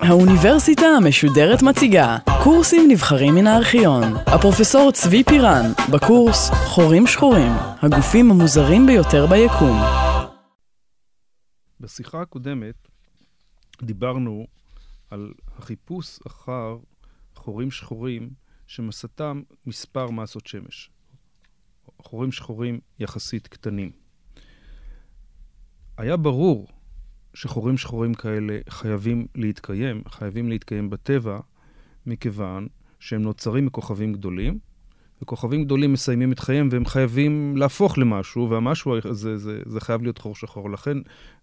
האוניברסיטה המשודרת מציגה קורסים נבחרים מן הארכיון. הפרופסור צבי פירן, בקורס חורים שחורים, הגופים המוזרים ביותר ביקום. בשיחה הקודמת דיברנו על החיפוש אחר חורים שחורים שמסתם מספר מסות שמש. חורים שחורים יחסית קטנים. היה ברור שחורים שחורים כאלה חייבים להתקיים, חייבים להתקיים בטבע, מכיוון שהם נוצרים מכוכבים גדולים, וכוכבים גדולים מסיימים את חייהם והם חייבים להפוך למשהו, והמשהו הזה זה, זה חייב להיות חור שחור. לכן,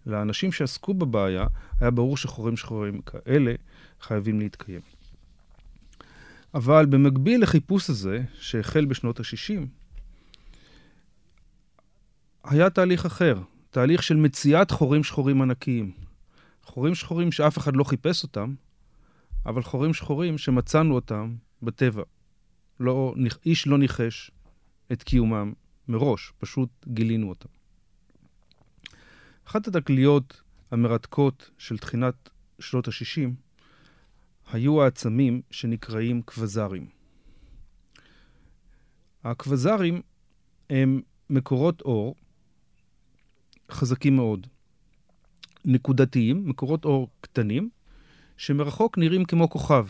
לאנשים שעסקו בבעיה, היה ברור שחורים שחורים כאלה חייבים להתקיים. אבל במקביל לחיפוש הזה, שהחל בשנות ה-60, היה תהליך אחר, תהליך של מציאת חורים שחורים ענקיים. חורים שחורים שאף אחד לא חיפש אותם, אבל חורים שחורים שמצאנו אותם בטבע. לא, איש לא ניחש את קיומם מראש, פשוט גילינו אותם. אחת התגליות המרתקות של תחינת שנות ה-60 היו העצמים שנקראים קווזרים. הקווזרים הם מקורות אור חזקים מאוד. נקודתיים, מקורות אור קטנים, שמרחוק נראים כמו כוכב.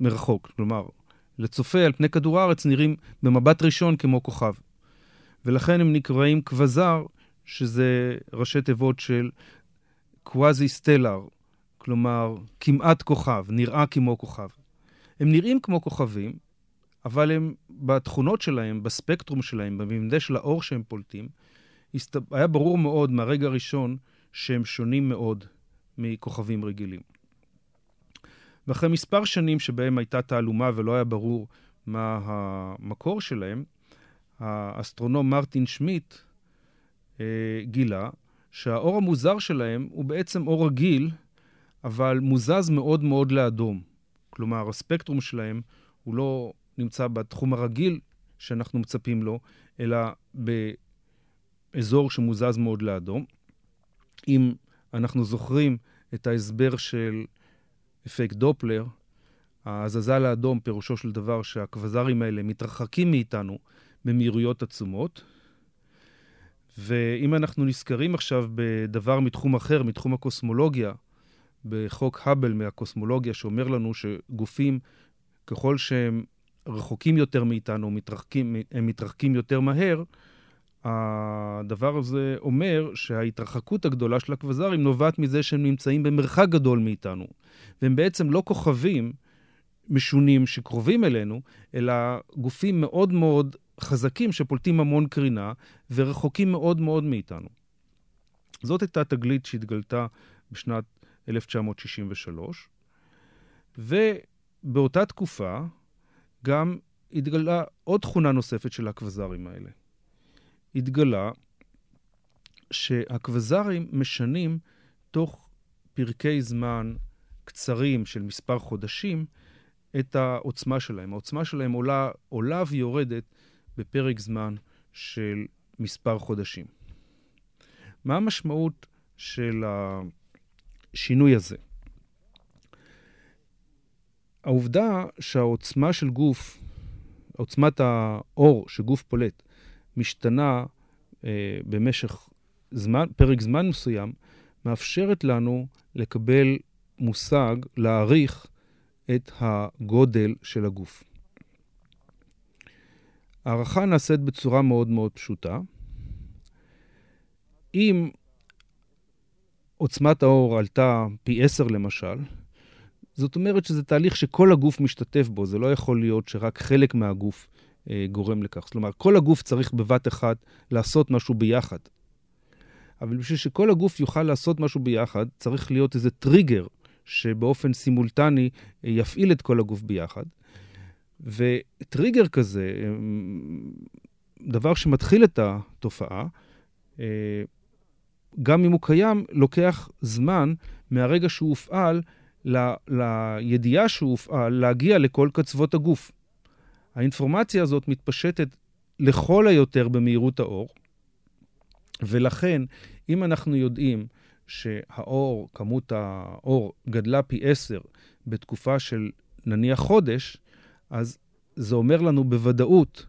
מרחוק, כלומר, לצופה על פני כדור הארץ נראים במבט ראשון כמו כוכב. ולכן הם נקראים קווזר, שזה ראשי תיבות של קוואזי סטלר, כלומר, כמעט כוכב, נראה כמו כוכב. הם נראים כמו כוכבים, אבל הם, בתכונות שלהם, בספקטרום שלהם, במבנה של האור שהם פולטים, היה ברור מאוד מהרגע הראשון שהם שונים מאוד מכוכבים רגילים. ואחרי מספר שנים שבהם הייתה תעלומה ולא היה ברור מה המקור שלהם, האסטרונום מרטין שמיט אה, גילה שהאור המוזר שלהם הוא בעצם אור רגיל, אבל מוזז מאוד מאוד לאדום. כלומר, הספקטרום שלהם הוא לא נמצא בתחום הרגיל שאנחנו מצפים לו, אלא באזור שמוזז מאוד לאדום. אם אנחנו זוכרים את ההסבר של אפקט דופלר, ההזזה לאדום פירושו של דבר שהקווזרים האלה מתרחקים מאיתנו במהירויות עצומות. ואם אנחנו נזכרים עכשיו בדבר מתחום אחר, מתחום הקוסמולוגיה, בחוק האבל מהקוסמולוגיה, שאומר לנו שגופים, ככל שהם רחוקים יותר מאיתנו, מתרחקים, הם מתרחקים יותר מהר, הדבר הזה אומר שההתרחקות הגדולה של הקווזרים נובעת מזה שהם נמצאים במרחק גדול מאיתנו. והם בעצם לא כוכבים משונים שקרובים אלינו, אלא גופים מאוד מאוד חזקים שפולטים המון קרינה ורחוקים מאוד מאוד מאיתנו. זאת הייתה תגלית שהתגלתה בשנת 1963, ובאותה תקופה גם התגלה עוד תכונה נוספת של הקווזרים האלה. התגלה שהקווזרים משנים תוך פרקי זמן קצרים של מספר חודשים את העוצמה שלהם. העוצמה שלהם עולה, עולה ויורדת בפרק זמן של מספר חודשים. מה המשמעות של השינוי הזה? העובדה שהעוצמה של גוף, עוצמת האור שגוף פולט, משתנה אה, במשך זמן, פרק זמן מסוים, מאפשרת לנו לקבל מושג, להעריך את הגודל של הגוף. הערכה נעשית בצורה מאוד מאוד פשוטה. אם עוצמת האור עלתה פי עשר למשל, זאת אומרת שזה תהליך שכל הגוף משתתף בו, זה לא יכול להיות שרק חלק מהגוף גורם לכך. כלומר, כל הגוף צריך בבת אחת לעשות משהו ביחד. אבל בשביל שכל הגוף יוכל לעשות משהו ביחד, צריך להיות איזה טריגר שבאופן סימולטני אה, יפעיל את כל הגוף ביחד. וטריגר כזה, אה, דבר שמתחיל את התופעה, גם אם הוא קיים, לוקח זמן מהרגע שהוא הופעל ל, לידיעה שהוא הופעל להגיע לכל קצוות הגוף. האינפורמציה הזאת מתפשטת לכל היותר במהירות האור, ולכן, אם אנחנו יודעים שהאור, כמות האור גדלה פי עשר בתקופה של נניח חודש, אז זה אומר לנו בוודאות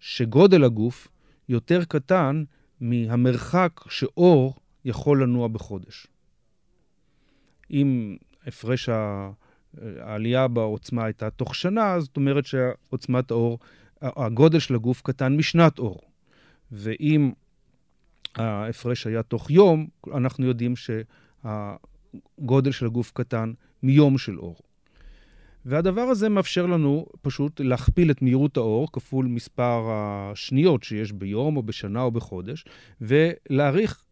שגודל הגוף יותר קטן מהמרחק שאור יכול לנוע בחודש. אם הפרש העלייה בעוצמה הייתה תוך שנה, זאת אומרת שעוצמת האור, הגודל של הגוף קטן משנת אור. ואם ההפרש היה תוך יום, אנחנו יודעים שהגודל של הגוף קטן מיום של אור. והדבר הזה מאפשר לנו פשוט להכפיל את מהירות האור כפול מספר השניות שיש ביום או בשנה או בחודש, ולהעריך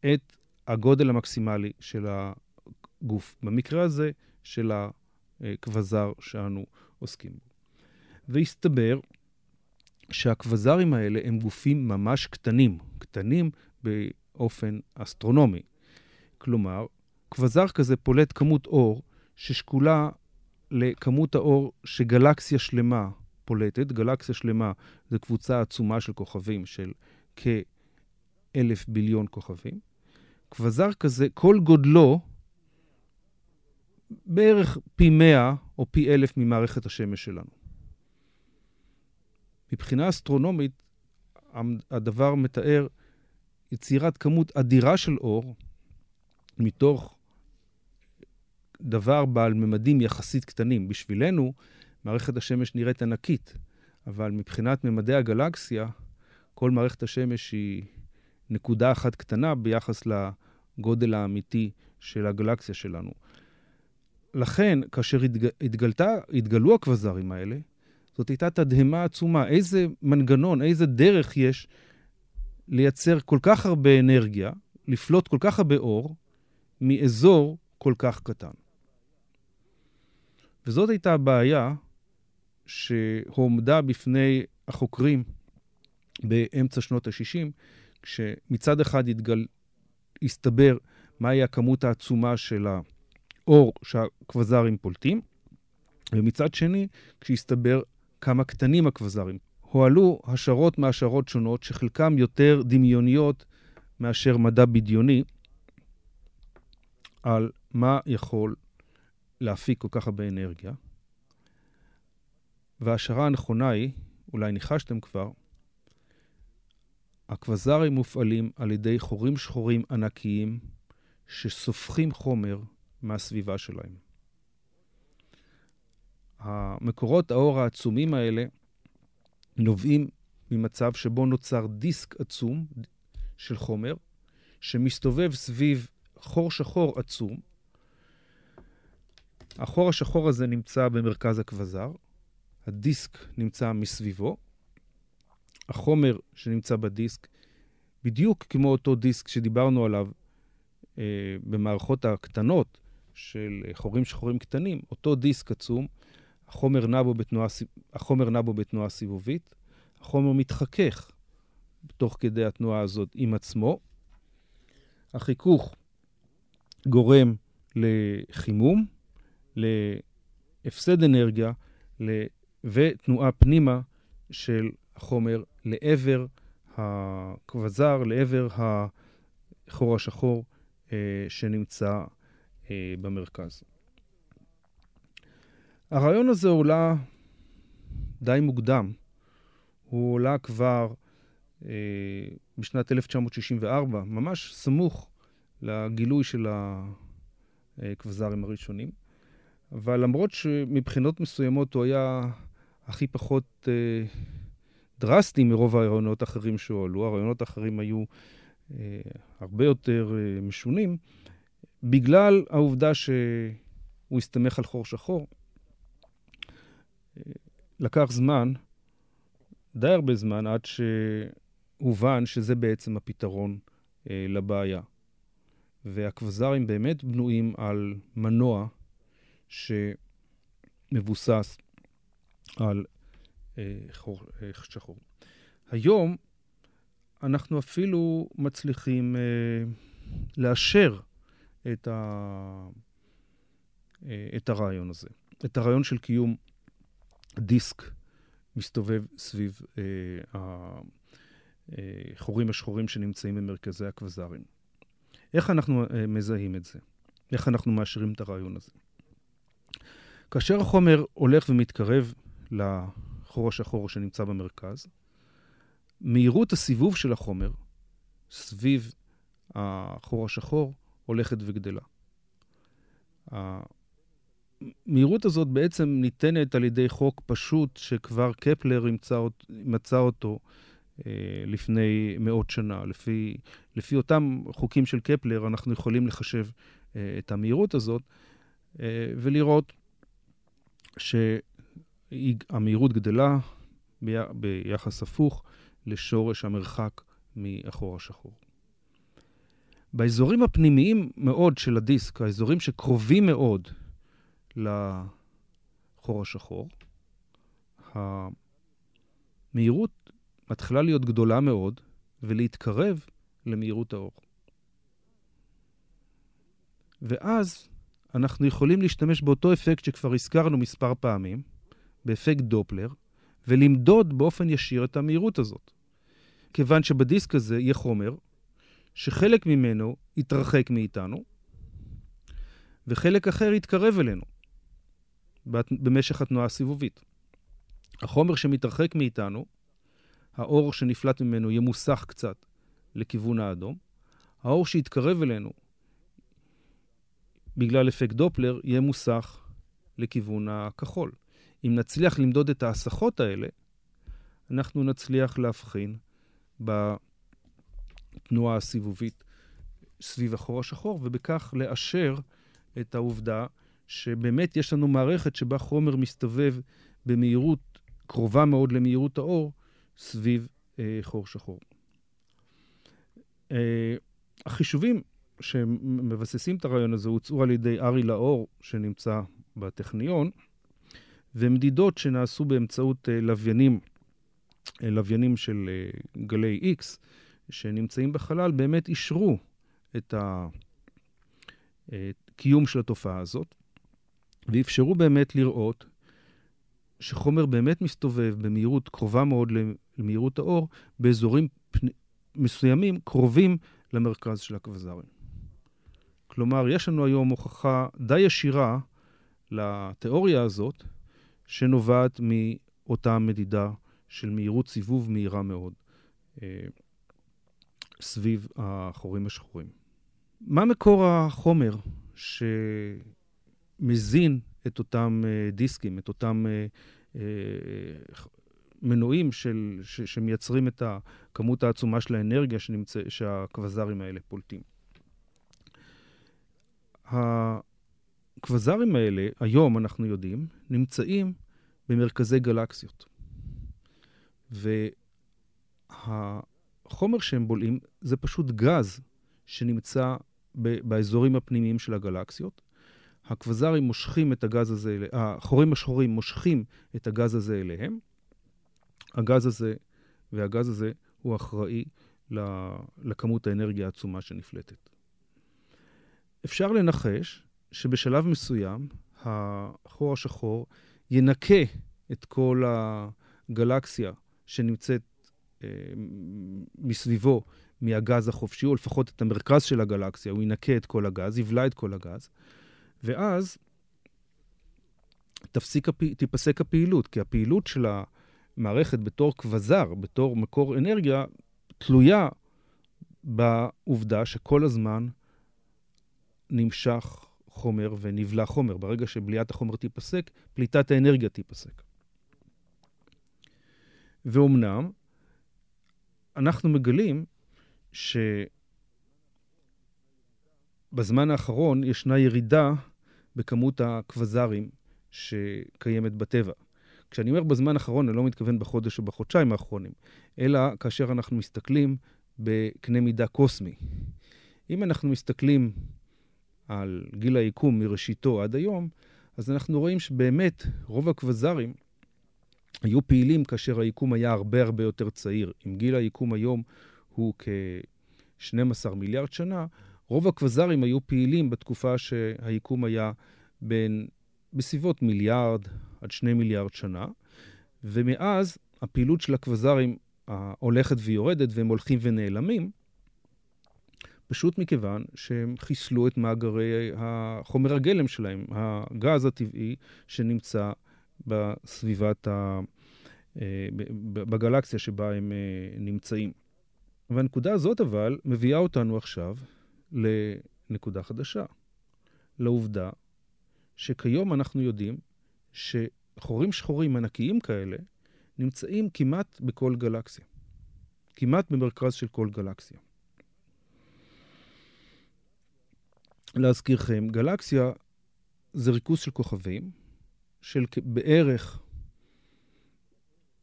את הגודל המקסימלי של הגוף. במקרה הזה, של הכבזר שאנו עוסקים בו. והסתבר שהכבזרים האלה הם גופים ממש קטנים, קטנים באופן אסטרונומי. כלומר, כבזר כזה פולט כמות אור ששקולה לכמות האור שגלקסיה שלמה פולטת. גלקסיה שלמה זה קבוצה עצומה של כוכבים של כאלף ביליון כוכבים. כבזר כזה, כל גודלו בערך פי מאה או פי אלף ממערכת השמש שלנו. מבחינה אסטרונומית, הדבר מתאר יצירת כמות אדירה של אור מתוך דבר בעל ממדים יחסית קטנים. בשבילנו, מערכת השמש נראית ענקית, אבל מבחינת ממדי הגלקסיה, כל מערכת השמש היא נקודה אחת קטנה ביחס לגודל האמיתי של הגלקסיה שלנו. לכן, כאשר התג... התגלתה, התגלו הכבזרים האלה, זאת הייתה תדהמה עצומה. איזה מנגנון, איזה דרך יש לייצר כל כך הרבה אנרגיה, לפלוט כל כך הרבה אור, מאזור כל כך קטן. וזאת הייתה הבעיה שהועמדה בפני החוקרים באמצע שנות ה-60, כשמצד אחד התגל... הסתבר מהי הכמות העצומה של האור שהכבזרים פולטים, ומצד שני, כשהסתבר כמה קטנים הכבזרים. הועלו השערות מהשערות שונות, שחלקם יותר דמיוניות מאשר מדע בדיוני, על מה יכול להפיק כל כך הרבה אנרגיה. וההשערה הנכונה היא, אולי ניחשתם כבר, הכבזרים מופעלים על ידי חורים שחורים ענקיים שסופחים חומר מהסביבה שלהם. המקורות האור העצומים האלה נובעים ממצב שבו נוצר דיסק עצום של חומר שמסתובב סביב חור שחור עצום. החור השחור הזה נמצא במרכז הכבזר, הדיסק נמצא מסביבו. החומר שנמצא בדיסק, בדיוק כמו אותו דיסק שדיברנו עליו אה, במערכות הקטנות של חורים שחורים קטנים, אותו דיסק עצום, החומר נע בו בתנועה, החומר נע בו בתנועה סיבובית, החומר מתחכך תוך כדי התנועה הזאת עם עצמו. החיכוך גורם לחימום, להפסד אנרגיה ותנועה פנימה של החומר לעבר הכבזר, לעבר החור השחור אה, שנמצא אה, במרכז. הרעיון הזה עולה די מוקדם. הוא עולה כבר אה, בשנת 1964, ממש סמוך לגילוי של הכבזרים הראשונים. אבל למרות שמבחינות מסוימות הוא היה הכי פחות אה, דרסטי מרוב הרעיונות האחרים שהועלו, הרעיונות האחרים היו אה, הרבה יותר אה, משונים, בגלל העובדה שהוא הסתמך על חור שחור. לקח זמן, די הרבה זמן, עד שהובן שזה בעצם הפתרון אה, לבעיה. והכבזרים באמת בנויים על מנוע שמבוסס על אה, חור אה, שחור. היום אנחנו אפילו מצליחים אה, לאשר את, ה, אה, את הרעיון הזה, את הרעיון של קיום דיסק מסתובב סביב אה, החורים השחורים שנמצאים במרכזי הכבזרים. איך אנחנו מזהים את זה? איך אנחנו מאשרים את הרעיון הזה? כאשר החומר הולך ומתקרב לחור השחור שנמצא במרכז, מהירות הסיבוב של החומר סביב החור השחור הולכת וגדלה. המהירות הזאת בעצם ניתנת על ידי חוק פשוט שכבר קפלר מצא, אותו אה, לפני מאות שנה. לפי, לפי אותם חוקים של קפלר אנחנו יכולים לחשב אה, את המהירות הזאת אה, ולראות שהמהירות גדלה ביחס הפוך לשורש המרחק מהחור השחור. באזורים הפנימיים מאוד של הדיסק, האזורים שקרובים מאוד לחור השחור, המהירות מתחילה להיות גדולה מאוד ולהתקרב למהירות האור. ואז אנחנו יכולים להשתמש באותו אפקט שכבר הזכרנו מספר פעמים, באפקט דופלר, ולמדוד באופן ישיר את המהירות הזאת. כיוון שבדיסק הזה יהיה חומר שחלק ממנו יתרחק מאיתנו, וחלק אחר יתקרב אלינו במשך התנועה הסיבובית. החומר שמתרחק מאיתנו, האור שנפלט ממנו ימוסך קצת לכיוון האדום. האור שיתקרב אלינו בגלל אפקט דופלר יהיה מוסך לכיוון הכחול. אם נצליח למדוד את ההסחות האלה, אנחנו נצליח להבחין בתנועה הסיבובית סביב החור השחור, ובכך לאשר את העובדה שבאמת יש לנו מערכת שבה חומר מסתובב במהירות קרובה מאוד למהירות האור סביב אה, חור שחור. אה, החישובים שמבססים את הרעיון הזה הוצאו על ידי ארי לאור, שנמצא בטכניון, ומדידות שנעשו באמצעות אה, לוויינים, אה, לוויינים של אה, גלי X, שנמצאים בחלל, באמת אישרו את הקיום של התופעה הזאת, ואפשרו באמת לראות שחומר באמת מסתובב במהירות קרובה מאוד למהירות האור, באזורים פני... מסוימים קרובים למרכז של הכבזרים. כלומר, יש לנו היום הוכחה די ישירה לתיאוריה הזאת, שנובעת מאותה מדידה של מהירות סיבוב מהירה מאוד אה, סביב החורים השחורים. מה מקור החומר שמזין את אותם אה, דיסקים, את אותם אה, מנועים של, ש, שמייצרים את הכמות העצומה של האנרגיה שנמצא, שהקווזרים האלה פולטים? הקווזרים האלה, היום אנחנו יודעים, נמצאים במרכזי גלקסיות. והחומר שהם בולעים זה פשוט גז שנמצא באזורים הפנימיים של הגלקסיות. הקווזרים מושכים את הגז הזה, החורים השחורים מושכים את הגז הזה אליהם. הגז הזה והגז הזה הוא אחראי לכמות האנרגיה העצומה שנפלטת. אפשר לנחש שבשלב מסוים החור השחור ינקה את כל הגלקסיה שנמצאת מסביבו מהגז החופשי, או לפחות את המרכז של הגלקסיה, הוא ינקה את כל הגז, יבלע את כל הגז, ואז תפסיק, הפ... תיפסק הפעילות, כי הפעילות של המערכת בתור כבזר, בתור מקור אנרגיה, תלויה בעובדה שכל הזמן נמשך חומר ונבלע חומר. ברגע שבליעת החומר תיפסק, פליטת האנרגיה תיפסק. ואומנם, אנחנו מגלים שבזמן האחרון ישנה ירידה בכמות הקווזרים שקיימת בטבע. כשאני אומר בזמן האחרון, אני לא מתכוון בחודש או בחודשיים האחרונים, אלא כאשר אנחנו מסתכלים בקנה מידה קוסמי. אם אנחנו מסתכלים על גיל היקום מראשיתו עד היום, אז אנחנו רואים שבאמת רוב הקווזרים היו פעילים כאשר היקום היה הרבה הרבה יותר צעיר. אם גיל היקום היום הוא כ-12 מיליארד שנה, רוב הקווזרים היו פעילים בתקופה שהיקום היה בין, בסביבות מיליארד עד שני מיליארד שנה, ומאז הפעילות של הקווזרים הולכת ויורדת והם הולכים ונעלמים, פשוט מכיוון שהם חיסלו את מאגרי החומר הגלם שלהם, הגז הטבעי שנמצא בסביבת ה... אה, בגלקסיה שבה הם אה, נמצאים. והנקודה הזאת אבל מביאה אותנו עכשיו לנקודה חדשה, לעובדה שכיום אנחנו יודעים שחורים שחורים ענקיים כאלה נמצאים כמעט בכל גלקסיה, כמעט במרכז של כל גלקסיה. להזכירכם, גלקסיה זה ריכוז של כוכבים, של בערך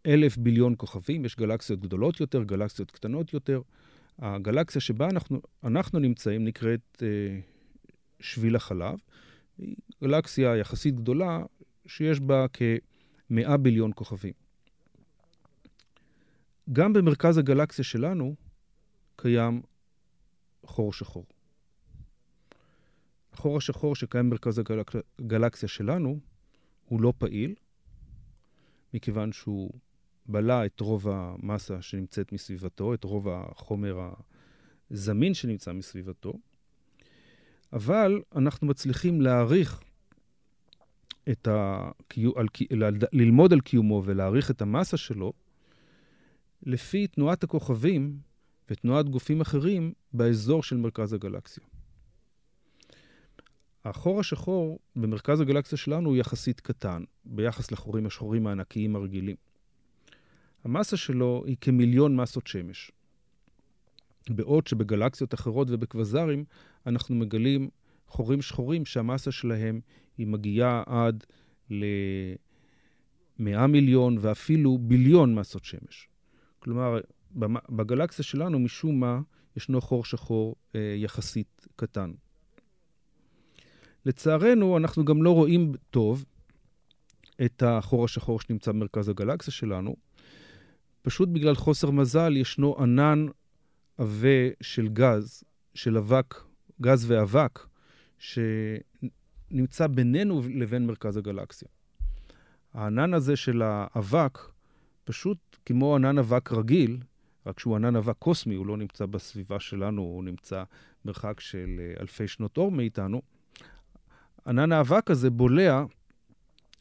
אלף ביליון כוכבים, יש גלקסיות גדולות יותר, גלקסיות קטנות יותר. הגלקסיה שבה אנחנו, אנחנו נמצאים נקראת אה, שביל החלב. היא גלקסיה יחסית גדולה, שיש בה כמאה ביליון כוכבים. גם במרכז הגלקסיה שלנו קיים חור שחור. החור השחור שקיים במרכז הגלקסיה שלנו הוא לא פעיל, מכיוון שהוא בלע את רוב המסה שנמצאת מסביבתו, את רוב החומר הזמין שנמצא מסביבתו, אבל אנחנו מצליחים להעריך את ה... על... ללמוד על קיומו ולהעריך את המסה שלו לפי תנועת הכוכבים ותנועת גופים אחרים באזור של מרכז הגלקסיה. החור השחור במרכז הגלקסיה שלנו הוא יחסית קטן ביחס לחורים השחורים הענקיים הרגילים. המסה שלו היא כמיליון מסות שמש. בעוד שבגלקסיות אחרות ובקווזרים אנחנו מגלים חורים שחורים שהמסה שלהם היא מגיעה עד ל-100 מיליון ואפילו ביליון מסות שמש. כלומר, בגלקסיה שלנו משום מה ישנו חור שחור אה, יחסית קטן. לצערנו, אנחנו גם לא רואים טוב את החור השחור שנמצא במרכז הגלקסיה שלנו, פשוט בגלל חוסר מזל ישנו ענן עבה של גז, של אבק, גז ואבק, שנמצא בינינו לבין מרכז הגלקסיה. הענן הזה של האבק, פשוט כמו ענן אבק רגיל, רק שהוא ענן אבק קוסמי, הוא לא נמצא בסביבה שלנו, הוא נמצא מרחק של אלפי שנות אור מאיתנו. ענן האבק הזה בולע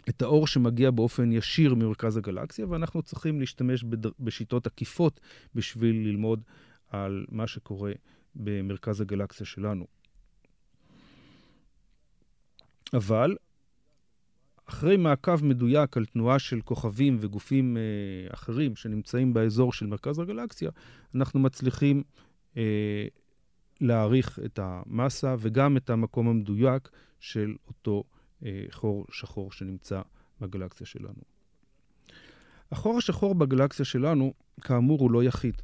את האור שמגיע באופן ישיר ממרכז הגלקסיה, ואנחנו צריכים להשתמש בשיטות עקיפות בשביל ללמוד על מה שקורה במרכז הגלקסיה שלנו. אבל אחרי מעקב מדויק על תנועה של כוכבים וגופים אה, אחרים שנמצאים באזור של מרכז הגלקסיה, אנחנו מצליחים אה, להעריך את המסה וגם את המקום המדויק של אותו אה, חור שחור שנמצא בגלקסיה שלנו. החור השחור בגלקסיה שלנו, כאמור, הוא לא יחיד.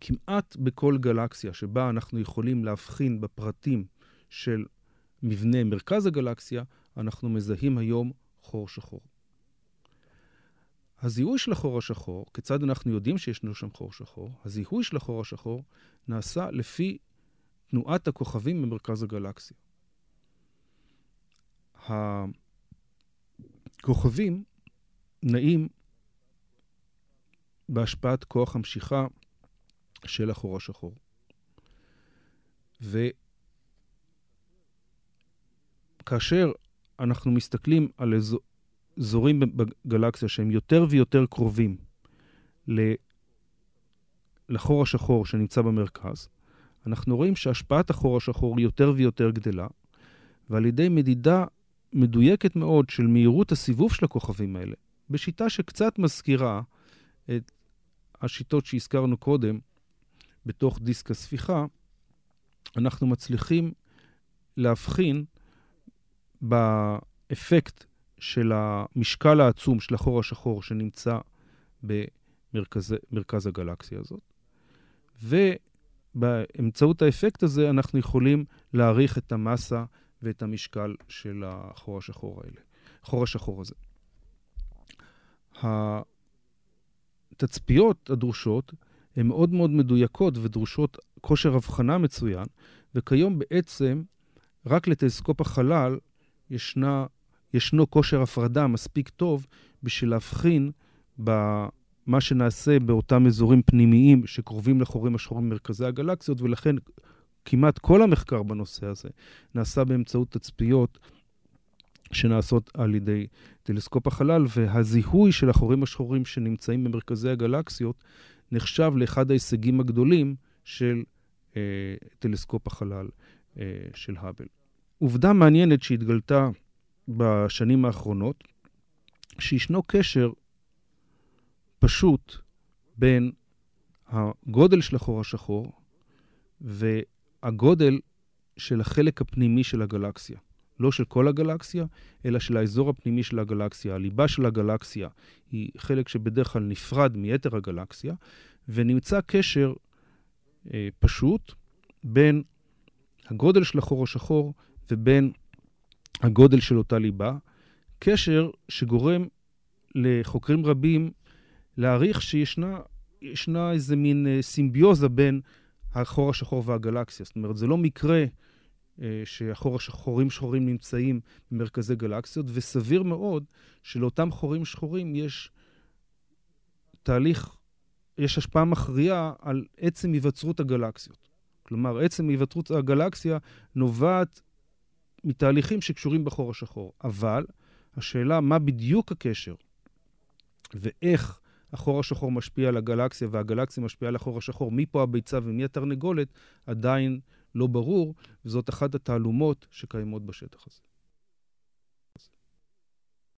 כמעט בכל גלקסיה שבה אנחנו יכולים להבחין בפרטים של מבנה מרכז הגלקסיה, אנחנו מזהים היום חור שחור. הזיהוי של החור השחור, כיצד אנחנו יודעים שישנו שם חור שחור? הזיהוי של החור השחור נעשה לפי תנועת הכוכבים במרכז הגלקסיה. הכוכבים נעים בהשפעת כוח המשיכה של החור השחור. וכאשר אנחנו מסתכלים על אזורים בגלקסיה שהם יותר ויותר קרובים לחור השחור שנמצא במרכז, אנחנו רואים שהשפעת החור השחור יותר ויותר גדלה, ועל ידי מדידה מדויקת מאוד של מהירות הסיבוב של הכוכבים האלה, בשיטה שקצת מזכירה את השיטות שהזכרנו קודם בתוך דיסק הספיחה, אנחנו מצליחים להבחין באפקט של המשקל העצום של החור השחור שנמצא במרכז הגלקסיה הזאת. ובאמצעות האפקט הזה אנחנו יכולים להעריך את המסה ואת המשקל של החור השחור האלה, החור השחור הזה. התצפיות הדרושות הן מאוד מאוד מדויקות ודרושות כושר הבחנה מצוין, וכיום בעצם רק לטלסקופ החלל ישנה, ישנו כושר הפרדה מספיק טוב בשביל להבחין מה שנעשה באותם אזורים פנימיים שקרובים לחורים השחורים במרכזי הגלקסיות, ולכן כמעט כל המחקר בנושא הזה נעשה באמצעות תצפיות שנעשות על ידי טלסקופ החלל, והזיהוי של החורים השחורים שנמצאים במרכזי הגלקסיות נחשב לאחד ההישגים הגדולים של אה, טלסקופ החלל אה, של האבל. עובדה מעניינת שהתגלתה בשנים האחרונות, שישנו קשר פשוט בין הגודל של החור השחור והגודל של החלק הפנימי של הגלקסיה. לא של כל הגלקסיה, אלא של האזור הפנימי של הגלקסיה. הליבה של הגלקסיה היא חלק שבדרך כלל נפרד מיתר הגלקסיה, ונמצא קשר אה, פשוט בין הגודל של החור השחור ובין הגודל של אותה ליבה, קשר שגורם לחוקרים רבים להעריך שישנה ישנה איזה מין אה, סימביוזה בין החור השחור והגלקסיה. זאת אומרת, זה לא מקרה אה, שהחור השחורים שחורים נמצאים במרכזי גלקסיות, וסביר מאוד שלאותם חורים שחורים יש תהליך, יש השפעה מכריעה על עצם היווצרות הגלקסיות. כלומר, עצם היווצרות הגלקסיה נובעת מתהליכים שקשורים בחור השחור. אבל השאלה מה בדיוק הקשר ואיך החור השחור משפיע על הגלקסיה והגלקסיה משפיעה על החור השחור, מי פה הביצה ומי התרנגולת, עדיין לא ברור, וזאת אחת התעלומות שקיימות בשטח הזה.